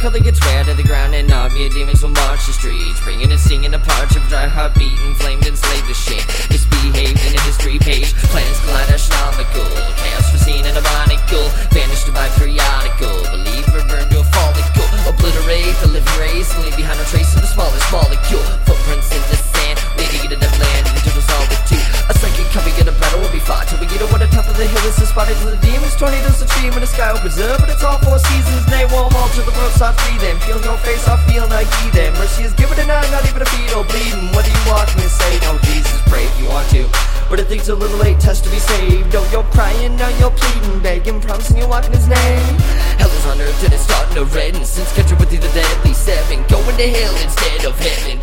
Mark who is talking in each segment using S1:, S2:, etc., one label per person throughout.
S1: color gets wear to the ground, and obvious demons will march the streets, bringing and singing a punch of dry heart beating, flamed and slayed the shit. Demons, tornadoes, the stream, and the sky will preserve. But it's all four seasons, they won't alter the world, stop breathing. Feel no face, I feel not them. Mercy is given and I'm not even a beat or bleeding. Whether you walk and say, no, Jesus, pray if you want to. But I think it's a little late, test to be saved. Oh, you're crying, now you're pleading, begging, promising you walk in his name. Hell is on earth and it's starting to redden. Since catching with you the deadly seven, going to hell instead of heaven.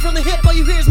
S1: from the hip, all you hear is